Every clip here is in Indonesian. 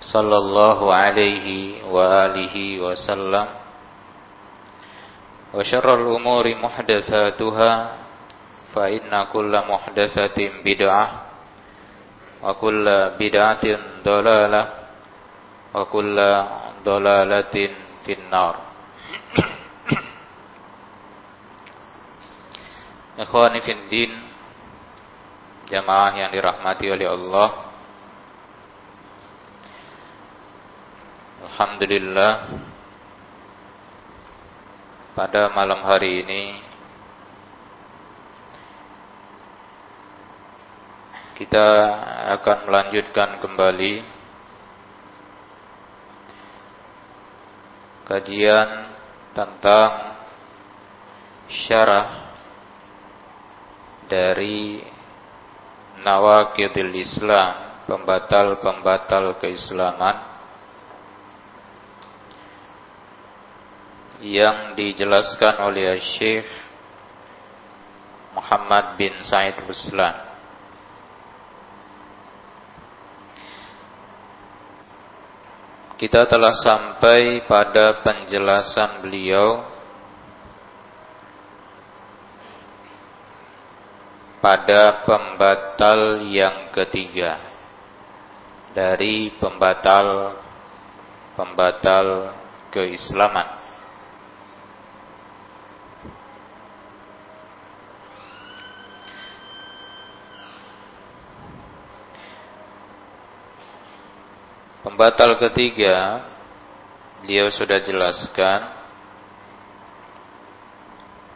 sallallahu alaihi wa alihi wa sallam. Wa syarrul umuri muhdatsatuha fa inna kulla muhdatsatin bid'ah wa kulla bid'atin dalalah wa kulla dalalatin finnar. Ikhwani fid din jamaah yang dirahmati oleh Allah Alhamdulillah. Pada malam hari ini Kita akan melanjutkan kembali Kajian tentang Syarah Dari Nawakidil Islam Pembatal-pembatal keislaman Yang dijelaskan oleh Syekh Muhammad bin Said Ruslan Kita telah sampai pada penjelasan beliau pada pembatal yang ketiga dari pembatal pembatal keislaman. Pembatal ketiga Beliau sudah jelaskan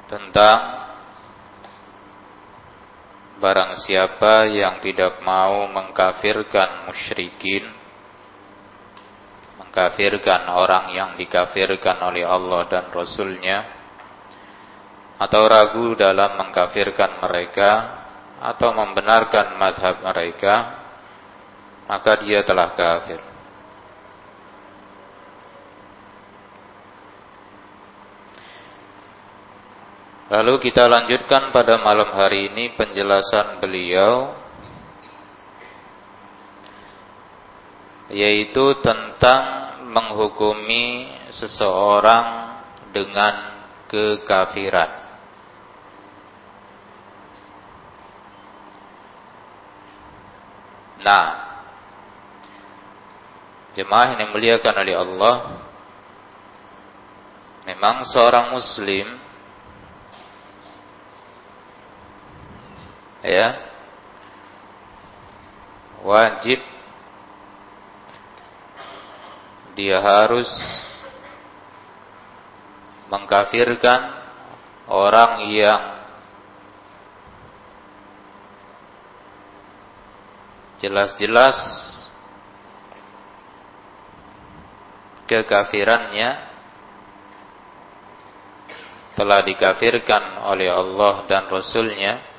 Tentang Barang siapa yang tidak mau mengkafirkan musyrikin Mengkafirkan orang yang dikafirkan oleh Allah dan Rasulnya Atau ragu dalam mengkafirkan mereka Atau membenarkan madhab mereka Maka dia telah kafir Lalu kita lanjutkan pada malam hari ini penjelasan beliau yaitu tentang menghukumi seseorang dengan kekafiran. Nah, jemaah yang dimuliakan oleh Allah, memang seorang muslim ya. Wajib. Dia harus mengkafirkan orang yang jelas-jelas kekafirannya telah dikafirkan oleh Allah dan Rasulnya.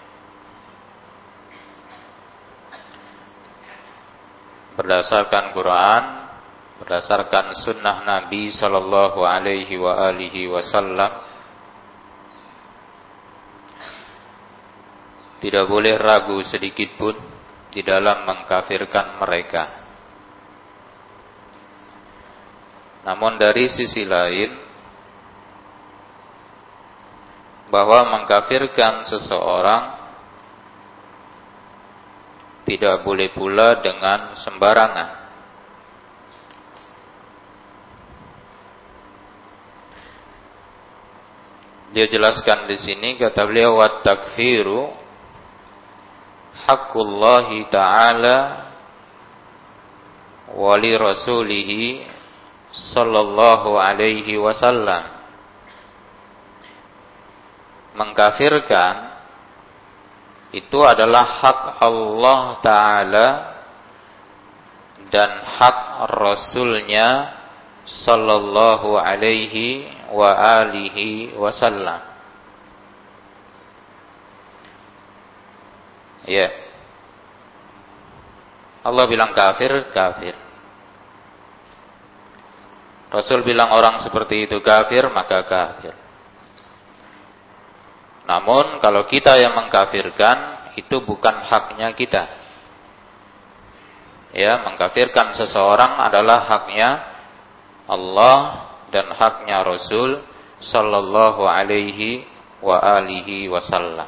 Berdasarkan Quran, berdasarkan sunnah Nabi Sallallahu Alaihi wa alihi Wasallam. Tidak boleh ragu sedikit pun di dalam mengkafirkan mereka. Namun dari sisi lain, bahwa mengkafirkan seseorang tidak boleh pula dengan sembarangan. Dia jelaskan di sini kata beliau wat takfiru haqqullahi ta'ala wali rasulihi sallallahu alaihi wasallam mengkafirkan itu adalah hak Allah Ta'ala dan hak Rasulnya Sallallahu alaihi wa alihi wasallam. Ya. Allah bilang kafir, kafir. Rasul bilang orang seperti itu kafir, maka kafir namun kalau kita yang mengkafirkan itu bukan haknya kita. Ya, mengkafirkan seseorang adalah haknya Allah dan haknya Rasul sallallahu alaihi wa alihi wasallam.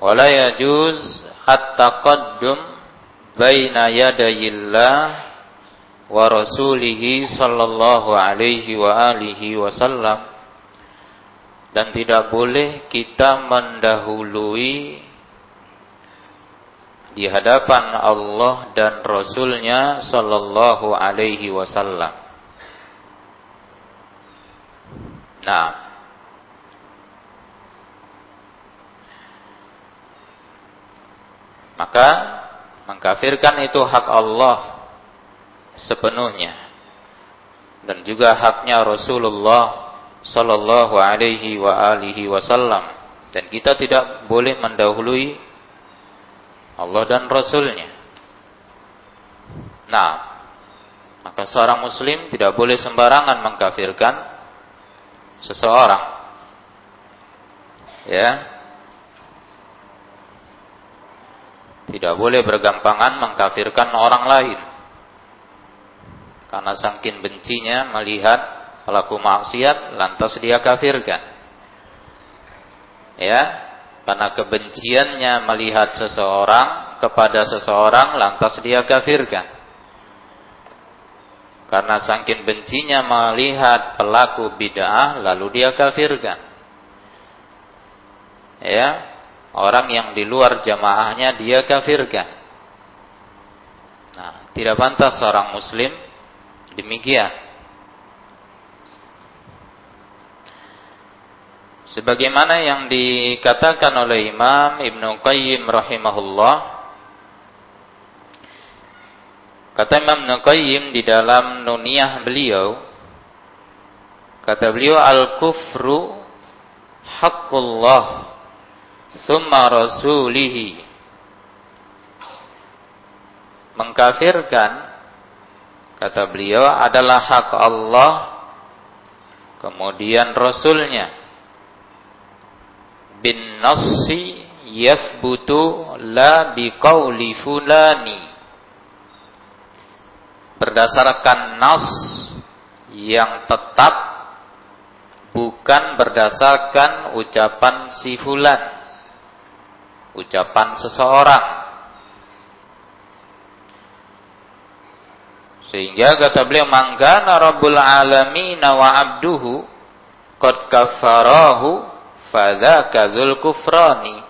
Wala yajuz at-taqaddum baina yadayillah wa rasulihi sallallahu alaihi wa alihi wasallam. Dan tidak boleh kita mendahului di hadapan Allah dan Rasulnya sallallahu alaihi wasallam. Nah, maka mengkafirkan itu hak Allah sepenuhnya dan juga haknya Rasulullah sallallahu alaihi wa alihi wasallam dan kita tidak boleh mendahului Allah dan Rasulnya. Nah, maka seorang muslim tidak boleh sembarangan mengkafirkan seseorang. Ya. Tidak boleh bergampangan mengkafirkan orang lain. Karena saking bencinya melihat pelaku maksiat lantas dia kafirkan. Ya, karena kebenciannya melihat seseorang kepada seseorang lantas dia kafirkan. Karena saking bencinya melihat pelaku bid'ah lalu dia kafirkan. Ya, orang yang di luar jamaahnya dia kafirkan. Nah, tidak pantas seorang muslim Demikian. Sebagaimana yang dikatakan oleh Imam Ibn Qayyim rahimahullah Kata Imam Ibn Qayyim di dalam nuniyah beliau Kata beliau Al-kufru Haqqullah Thumma rasulihi Mengkafirkan kata beliau adalah hak Allah kemudian Rasulnya. Bin nassi yathbutu la biqauli fulani. Berdasarkan nas yang tetap bukan berdasarkan ucapan si fulan ucapan seseorang Sehingga kata beliau manggana rabbul alamin wa abduhu qad kafarahu fadzaka dzul kufrani.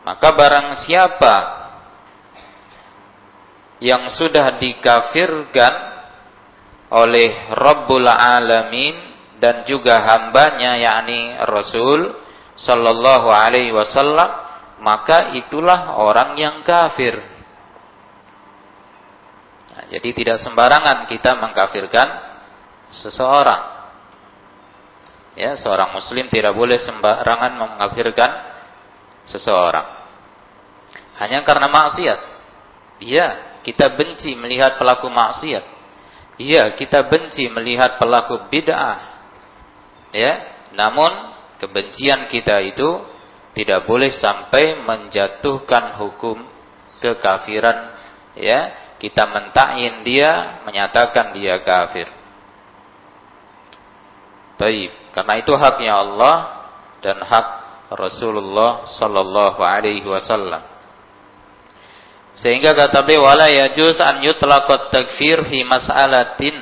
Maka barang siapa yang sudah dikafirkan oleh Rabbul Alamin dan juga hambanya yakni Rasul sallallahu alaihi wasallam maka itulah orang yang kafir. Nah, jadi tidak sembarangan kita mengkafirkan seseorang. Ya, seorang muslim tidak boleh sembarangan mengkafirkan seseorang. Hanya karena maksiat. Iya, kita benci melihat pelaku maksiat. Iya, kita benci melihat pelaku bid'ah. Ya, namun kebencian kita itu tidak boleh sampai menjatuhkan hukum kekafiran ya kita mentakin dia menyatakan dia kafir Baik, karena itu haknya Allah dan hak Rasulullah sallallahu alaihi wasallam. Sehingga kata beliau wala yajuz an yutlaqat takfir fi mas'alatin.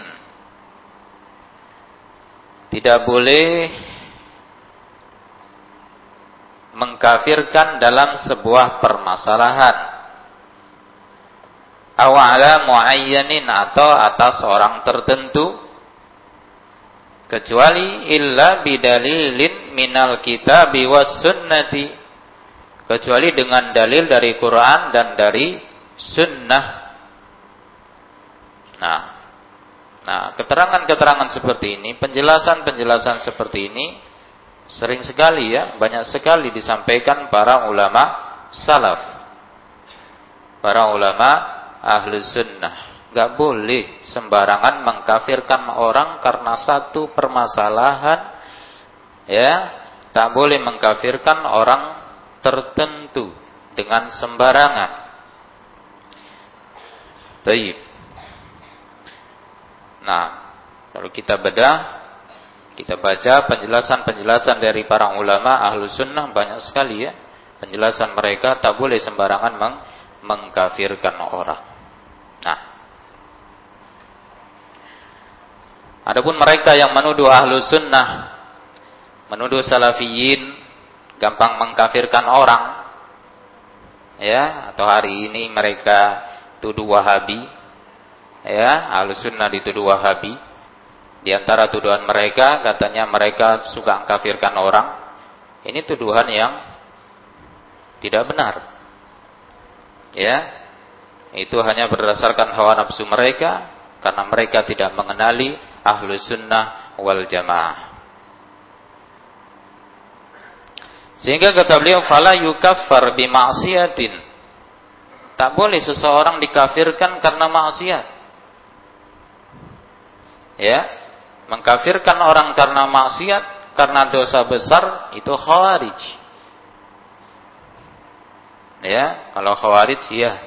Tidak boleh mengkafirkan dalam sebuah permasalahan. Awala muayyanin atau atas orang tertentu. Kecuali illa bidalilin minal kitabi was sunnati. Kecuali dengan dalil dari Quran dan dari sunnah. Nah nah keterangan-keterangan seperti ini penjelasan-penjelasan seperti ini sering sekali ya banyak sekali disampaikan para ulama salaf. Para ulama ahlu sunnah Gak boleh sembarangan mengkafirkan orang karena satu permasalahan. Ya, tak boleh mengkafirkan orang tertentu dengan sembarangan. Baik. Nah, kalau kita bedah, kita baca penjelasan-penjelasan dari para ulama ahlu sunnah banyak sekali ya. Penjelasan mereka tak boleh sembarangan meng mengkafirkan orang. Nah, Adapun mereka yang menuduh ahlu sunnah, menuduh salafiyin, gampang mengkafirkan orang, ya, atau hari ini mereka tuduh wahabi, ya, ahlu sunnah dituduh wahabi. Di antara tuduhan mereka, katanya mereka suka mengkafirkan orang. Ini tuduhan yang tidak benar. Ya, itu hanya berdasarkan hawa nafsu mereka, karena mereka tidak mengenali ahlu sunnah wal jamaah. Sehingga kata beliau fala yukaffar bi ma'siyatin. Tak boleh seseorang dikafirkan karena maksiat. Ya, mengkafirkan orang karena maksiat karena dosa besar itu khawarij. Ya, kalau khawarij ya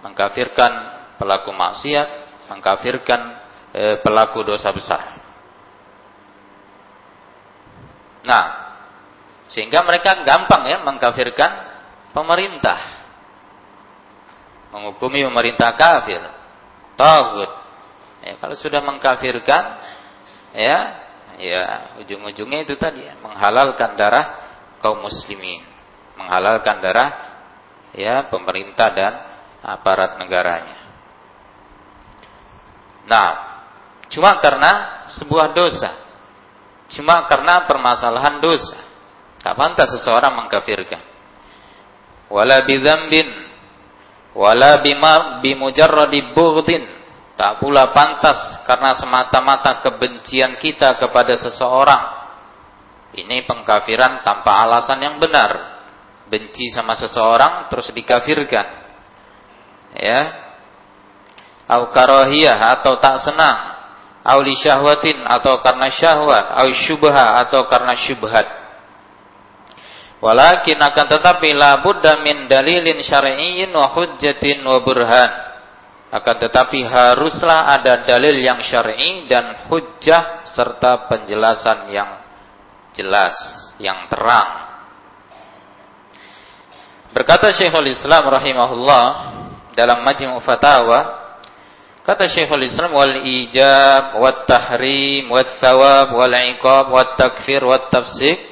mengkafirkan pelaku maksiat, mengkafirkan e, pelaku dosa besar. Nah, sehingga mereka gampang ya mengkafirkan pemerintah. Menghukumi pemerintah kafir. Tagut. Ya, kalau sudah mengkafirkan ya, ya ujung-ujungnya itu tadi ya, menghalalkan darah kaum muslimin, menghalalkan darah ya pemerintah dan aparat negaranya. Nah, Cuma karena sebuah dosa. Cuma karena permasalahan dosa. Tak pantas seseorang mengkafirkan. Wala bidzambin wala bima bimujarradi bughdin. Tak pula pantas karena semata-mata kebencian kita kepada seseorang. Ini pengkafiran tanpa alasan yang benar. Benci sama seseorang terus dikafirkan. Ya. Atau tak senang Auli syahwatin atau karena syahwat, au syubha atau karena syubhat. Walakin akan tetapi la budda min dalilin syar'iyyin wa hujjatin wa burhan. Akan tetapi haruslah ada dalil yang syar'i dan hujjah serta penjelasan yang jelas, yang terang. Berkata Syekhul Islam rahimahullah dalam Majmu' Fatawa Kata Syekhul Islam wal ijab wat tahrim wat thawab wal iqab wat takfir wat tafsik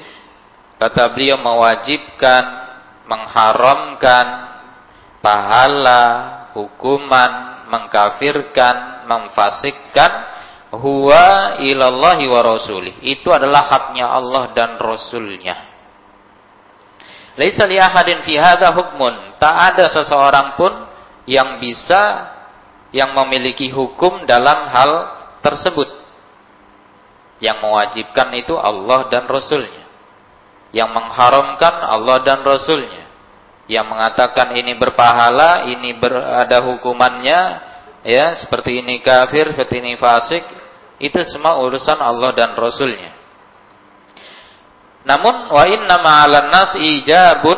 kata beliau mewajibkan mengharamkan pahala hukuman mengkafirkan memfasikkan huwa ilallahi wa rasulih. Itu adalah haknya Allah dan rasulnya. Laisa li ahadin fi hadha hukmun. Tak ada seseorang pun yang bisa yang memiliki hukum dalam hal tersebut. Yang mewajibkan itu Allah dan Rasulnya. Yang mengharamkan Allah dan Rasulnya. Yang mengatakan ini berpahala, ini berada hukumannya, ya seperti ini kafir, seperti ini fasik, itu semua urusan Allah dan Rasulnya. Namun wa inna ma'alan nas ijabun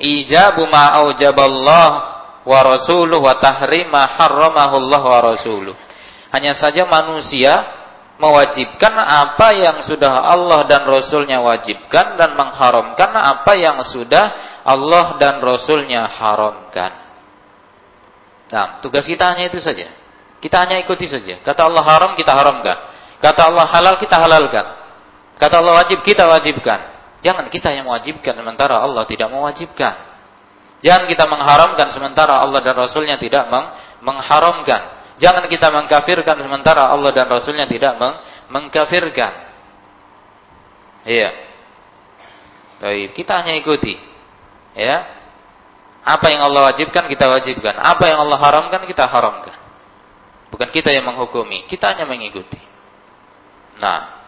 ijabu ma aujaballah wa rasuluh wa tahrima harramahu Allah wa rasuluh. Hanya saja manusia mewajibkan apa yang sudah Allah dan Rasulnya wajibkan dan mengharamkan apa yang sudah Allah dan Rasulnya haramkan. Nah, tugas kita hanya itu saja. Kita hanya ikuti saja. Kata Allah haram, kita haramkan. Kata Allah halal, kita halalkan. Kata Allah wajib, kita wajibkan. Jangan kita yang mewajibkan sementara Allah tidak mewajibkan. Jangan kita mengharamkan sementara Allah dan Rasulnya tidak meng mengharamkan. Jangan kita mengkafirkan sementara Allah dan Rasulnya tidak meng mengkafirkan. Iya. Baik, kita hanya ikuti. Ya. Apa yang Allah wajibkan kita wajibkan. Apa yang Allah haramkan kita haramkan. Bukan kita yang menghukumi, kita hanya mengikuti. Nah,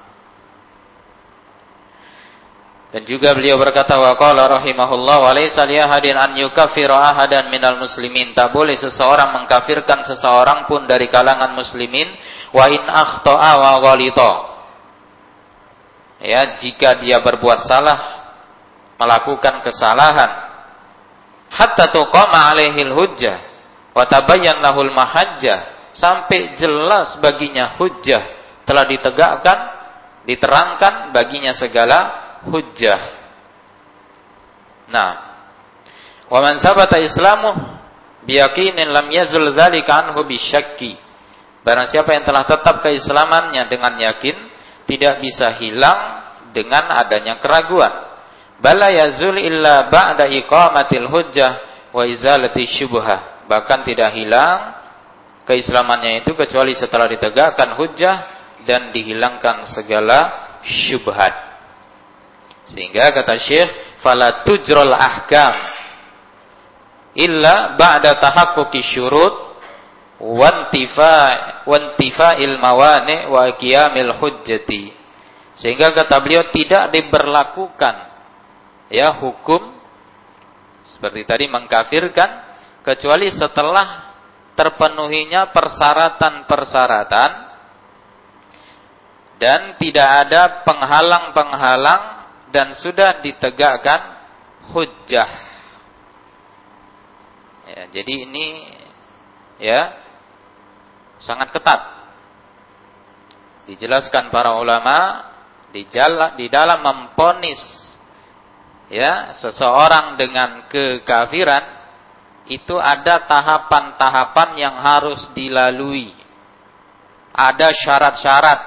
dan juga beliau berkata wa qala rahimahullah wa laysa li ahadin an yukaffira ahadan minal muslimin. Tak boleh seseorang mengkafirkan seseorang pun dari kalangan muslimin wa in akhta'a wa ghalita. Ya, jika dia berbuat salah melakukan kesalahan hatta tuqama alaihil hujjah wa tabayyan lahul mahajjah sampai jelas baginya hujjah telah ditegakkan diterangkan baginya segala hujjah. Nah, wa man sabata islamu biyaqinin lam yazul dzalika anhu bisyakki. Barang siapa yang telah tetap keislamannya dengan yakin, tidak bisa hilang dengan adanya keraguan. Bala yazul illa ba'da iqamatil hujjah wa izalati syubhah. Bahkan tidak hilang keislamannya itu kecuali setelah ditegakkan hujjah dan dihilangkan segala syubhat. Sehingga kata Syekh, fala tujrol ahkam illa ba'da tahaqquqi syurut wantifa wantifa ilmawane wa qiyamil hujjati. Sehingga kata beliau tidak diberlakukan ya hukum seperti tadi mengkafirkan kecuali setelah terpenuhinya persyaratan-persyaratan dan tidak ada penghalang-penghalang dan sudah ditegakkan hujjah. Ya, jadi ini ya sangat ketat. Dijelaskan para ulama di di dalam memponis ya seseorang dengan kekafiran itu ada tahapan-tahapan yang harus dilalui. Ada syarat-syarat.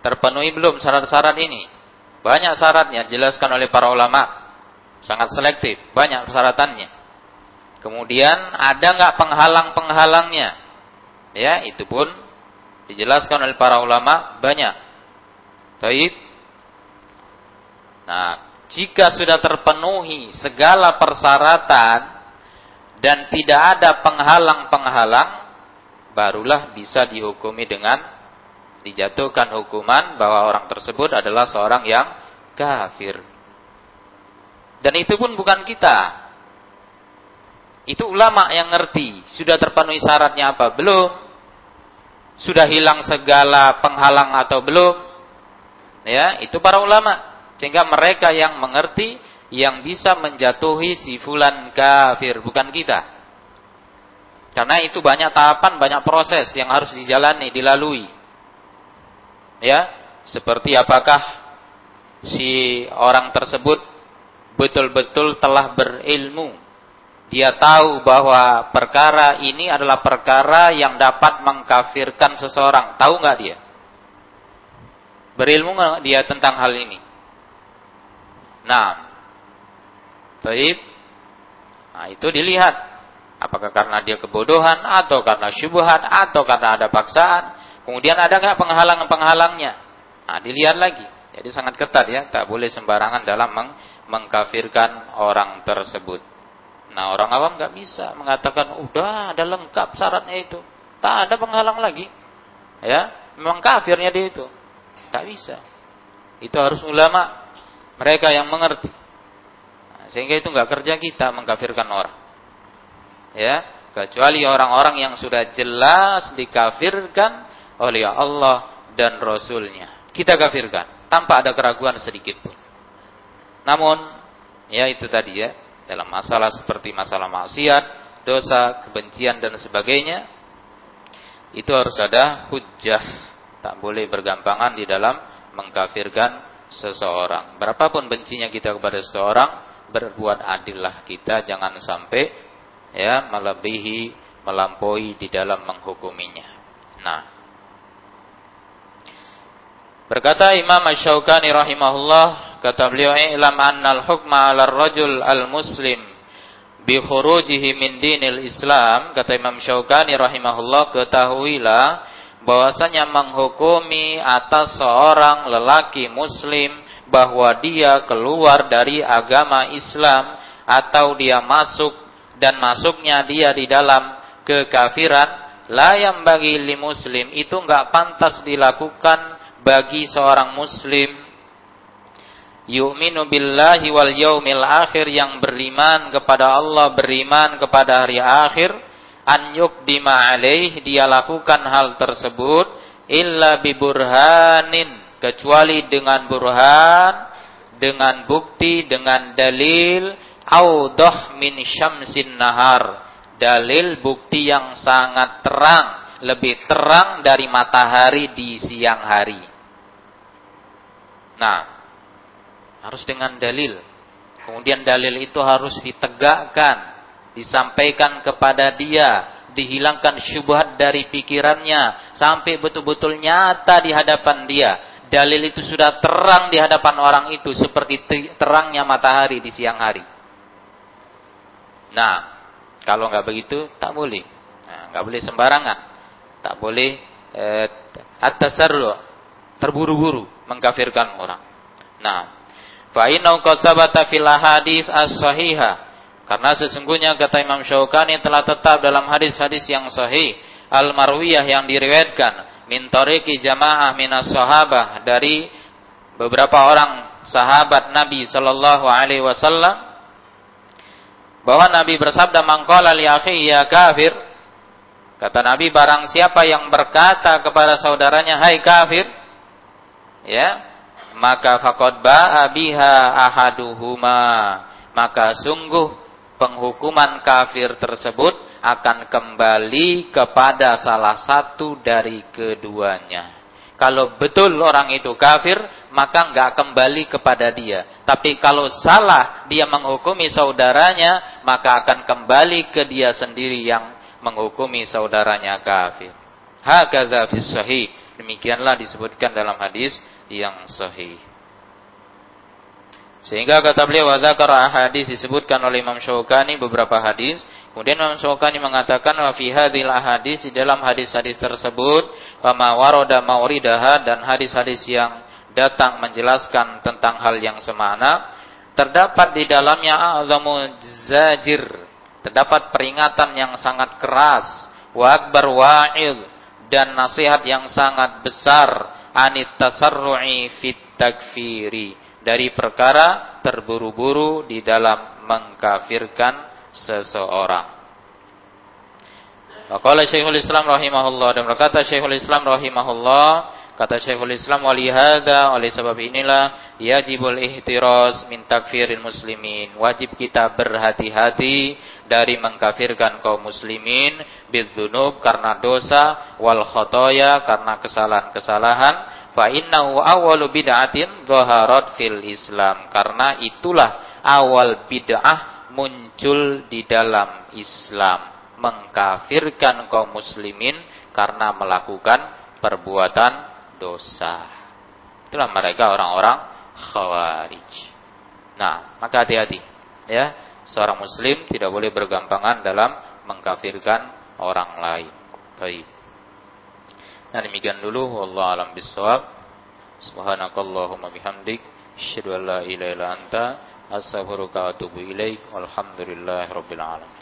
Terpenuhi belum syarat-syarat ini? Banyak syaratnya dijelaskan oleh para ulama. Sangat selektif, banyak persyaratannya. Kemudian ada nggak penghalang-penghalangnya? Ya, itu pun dijelaskan oleh para ulama banyak. Baik. Nah, jika sudah terpenuhi segala persyaratan dan tidak ada penghalang-penghalang, barulah bisa dihukumi dengan dijatuhkan hukuman bahwa orang tersebut adalah seorang yang kafir. Dan itu pun bukan kita. Itu ulama yang ngerti. Sudah terpenuhi syaratnya apa? Belum. Sudah hilang segala penghalang atau belum? Ya, itu para ulama. Sehingga mereka yang mengerti yang bisa menjatuhi si fulan kafir, bukan kita. Karena itu banyak tahapan, banyak proses yang harus dijalani, dilalui ya seperti apakah si orang tersebut betul-betul telah berilmu? Dia tahu bahwa perkara ini adalah perkara yang dapat mengkafirkan seseorang. Tahu nggak dia? Berilmu nggak dia tentang hal ini? Nah Taib. Nah, itu dilihat. Apakah karena dia kebodohan, atau karena syubhat, atau karena ada paksaan, Kemudian ada nggak penghalang-penghalangnya? Nah, dilihat lagi. Jadi sangat ketat ya, tak boleh sembarangan dalam meng mengkafirkan orang tersebut. Nah orang awam nggak bisa mengatakan udah ada lengkap syaratnya itu, tak ada penghalang lagi, ya memang kafirnya dia itu, tak bisa. Itu harus ulama mereka yang mengerti, nah, sehingga itu nggak kerja kita mengkafirkan orang, ya kecuali orang-orang yang sudah jelas dikafirkan oleh Allah dan Rasulnya, kita kafirkan tanpa ada keraguan sedikit pun. Namun ya itu tadi ya dalam masalah seperti masalah maksiat, dosa, kebencian dan sebagainya, itu harus ada hujah. Tak boleh bergampangan di dalam mengkafirkan seseorang. Berapapun bencinya kita kepada seseorang, berbuat adillah kita, jangan sampai ya melebihi, melampaui di dalam menghukuminya. Nah, berkata Imam Asy-Syaukani rahimahullah Kata beliau, "I'lam annal hukma 'ala rajul al-muslim bi khurujihi min dinil Islam." Kata Imam Syaukani rahimahullah, ketahuilah bahwasanya menghukumi atas seorang lelaki muslim bahwa dia keluar dari agama Islam atau dia masuk dan masuknya dia di dalam kekafiran la yang bagi li muslim itu enggak pantas dilakukan bagi seorang muslim yu'minu billahi wal yaumil akhir yang beriman kepada Allah, beriman kepada hari akhir, an yukdima alaih dia lakukan hal tersebut illa biburhanin kecuali dengan burhan, dengan bukti, dengan dalil audah min syamsin nahar. Dalil bukti yang sangat terang, lebih terang dari matahari di siang hari. Nah, harus dengan dalil. Kemudian dalil itu harus ditegakkan, disampaikan kepada dia, dihilangkan syubhat dari pikirannya sampai betul-betul nyata di hadapan dia. Dalil itu sudah terang di hadapan orang itu seperti terangnya matahari di siang hari. Nah, kalau nggak begitu tak boleh. Nah, nggak boleh sembarangan. Tak boleh eh, atas terburu-buru mengkafirkan orang. Nah, Fa innahu qad sabata fil hadis as-sahihah. Karena sesungguhnya kata Imam Syaukani telah tetap dalam hadis-hadis yang sahih al-marwiyah yang diriwayatkan min tariqi jamaah minas sahabah dari beberapa orang sahabat Nabi sallallahu alaihi wasallam bahwa Nabi bersabda mangqala li akhi ya kafir kata Nabi barang siapa yang berkata kepada saudaranya hai kafir ya. Maka faqad ba'a ahaduhuma. Maka sungguh penghukuman kafir tersebut akan kembali kepada salah satu dari keduanya. Kalau betul orang itu kafir maka enggak kembali kepada dia. Tapi kalau salah dia menghukumi saudaranya maka akan kembali ke dia sendiri yang menghukumi saudaranya kafir. Hakadza fi sahih demikianlah disebutkan dalam hadis yang sahih. Sehingga kata beliau wadzakara hadis disebutkan oleh Imam Syaukani beberapa hadis. Kemudian Imam Syaukani mengatakan wa fi hadhil ahadis di dalam hadis-hadis tersebut wa ma warada mauridaha dan hadis-hadis yang datang menjelaskan tentang hal yang semana terdapat di dalamnya azamu zajir terdapat peringatan yang sangat keras wa akbar wa'id dan nasihat yang sangat besar. Anit tasarru'i fit takfiri. Dari perkara terburu-buru di dalam mengkafirkan seseorang. Waqala Syekhul Islam rahimahullah. Dan berkata Syekhul Islam rahimahullah kata Syekhul Islam walihada oleh sebab inilah yajibul ihtiraz min takfiril muslimin. Wajib kita berhati-hati dari mengkafirkan kaum muslimin bidzunub karena dosa wal khotoya karena kesalahan-kesalahan fa innahu awwalu bid'atin dhaharat fil Islam. Karena itulah awal bid'ah muncul di dalam Islam. Mengkafirkan kaum muslimin karena melakukan perbuatan dosa. Itulah mereka orang-orang khawarij. Nah maka hati-hati ya seorang muslim tidak boleh bergampangan dalam mengkafirkan orang lain. Baik. Nah demikian dulu Allah alam bisawab. Subhanakallahumma bihamdik asyhadu an la ilaha illa anta Astaghfiruka wa atubu ilaik. Walhamdulillahirabbil alamin.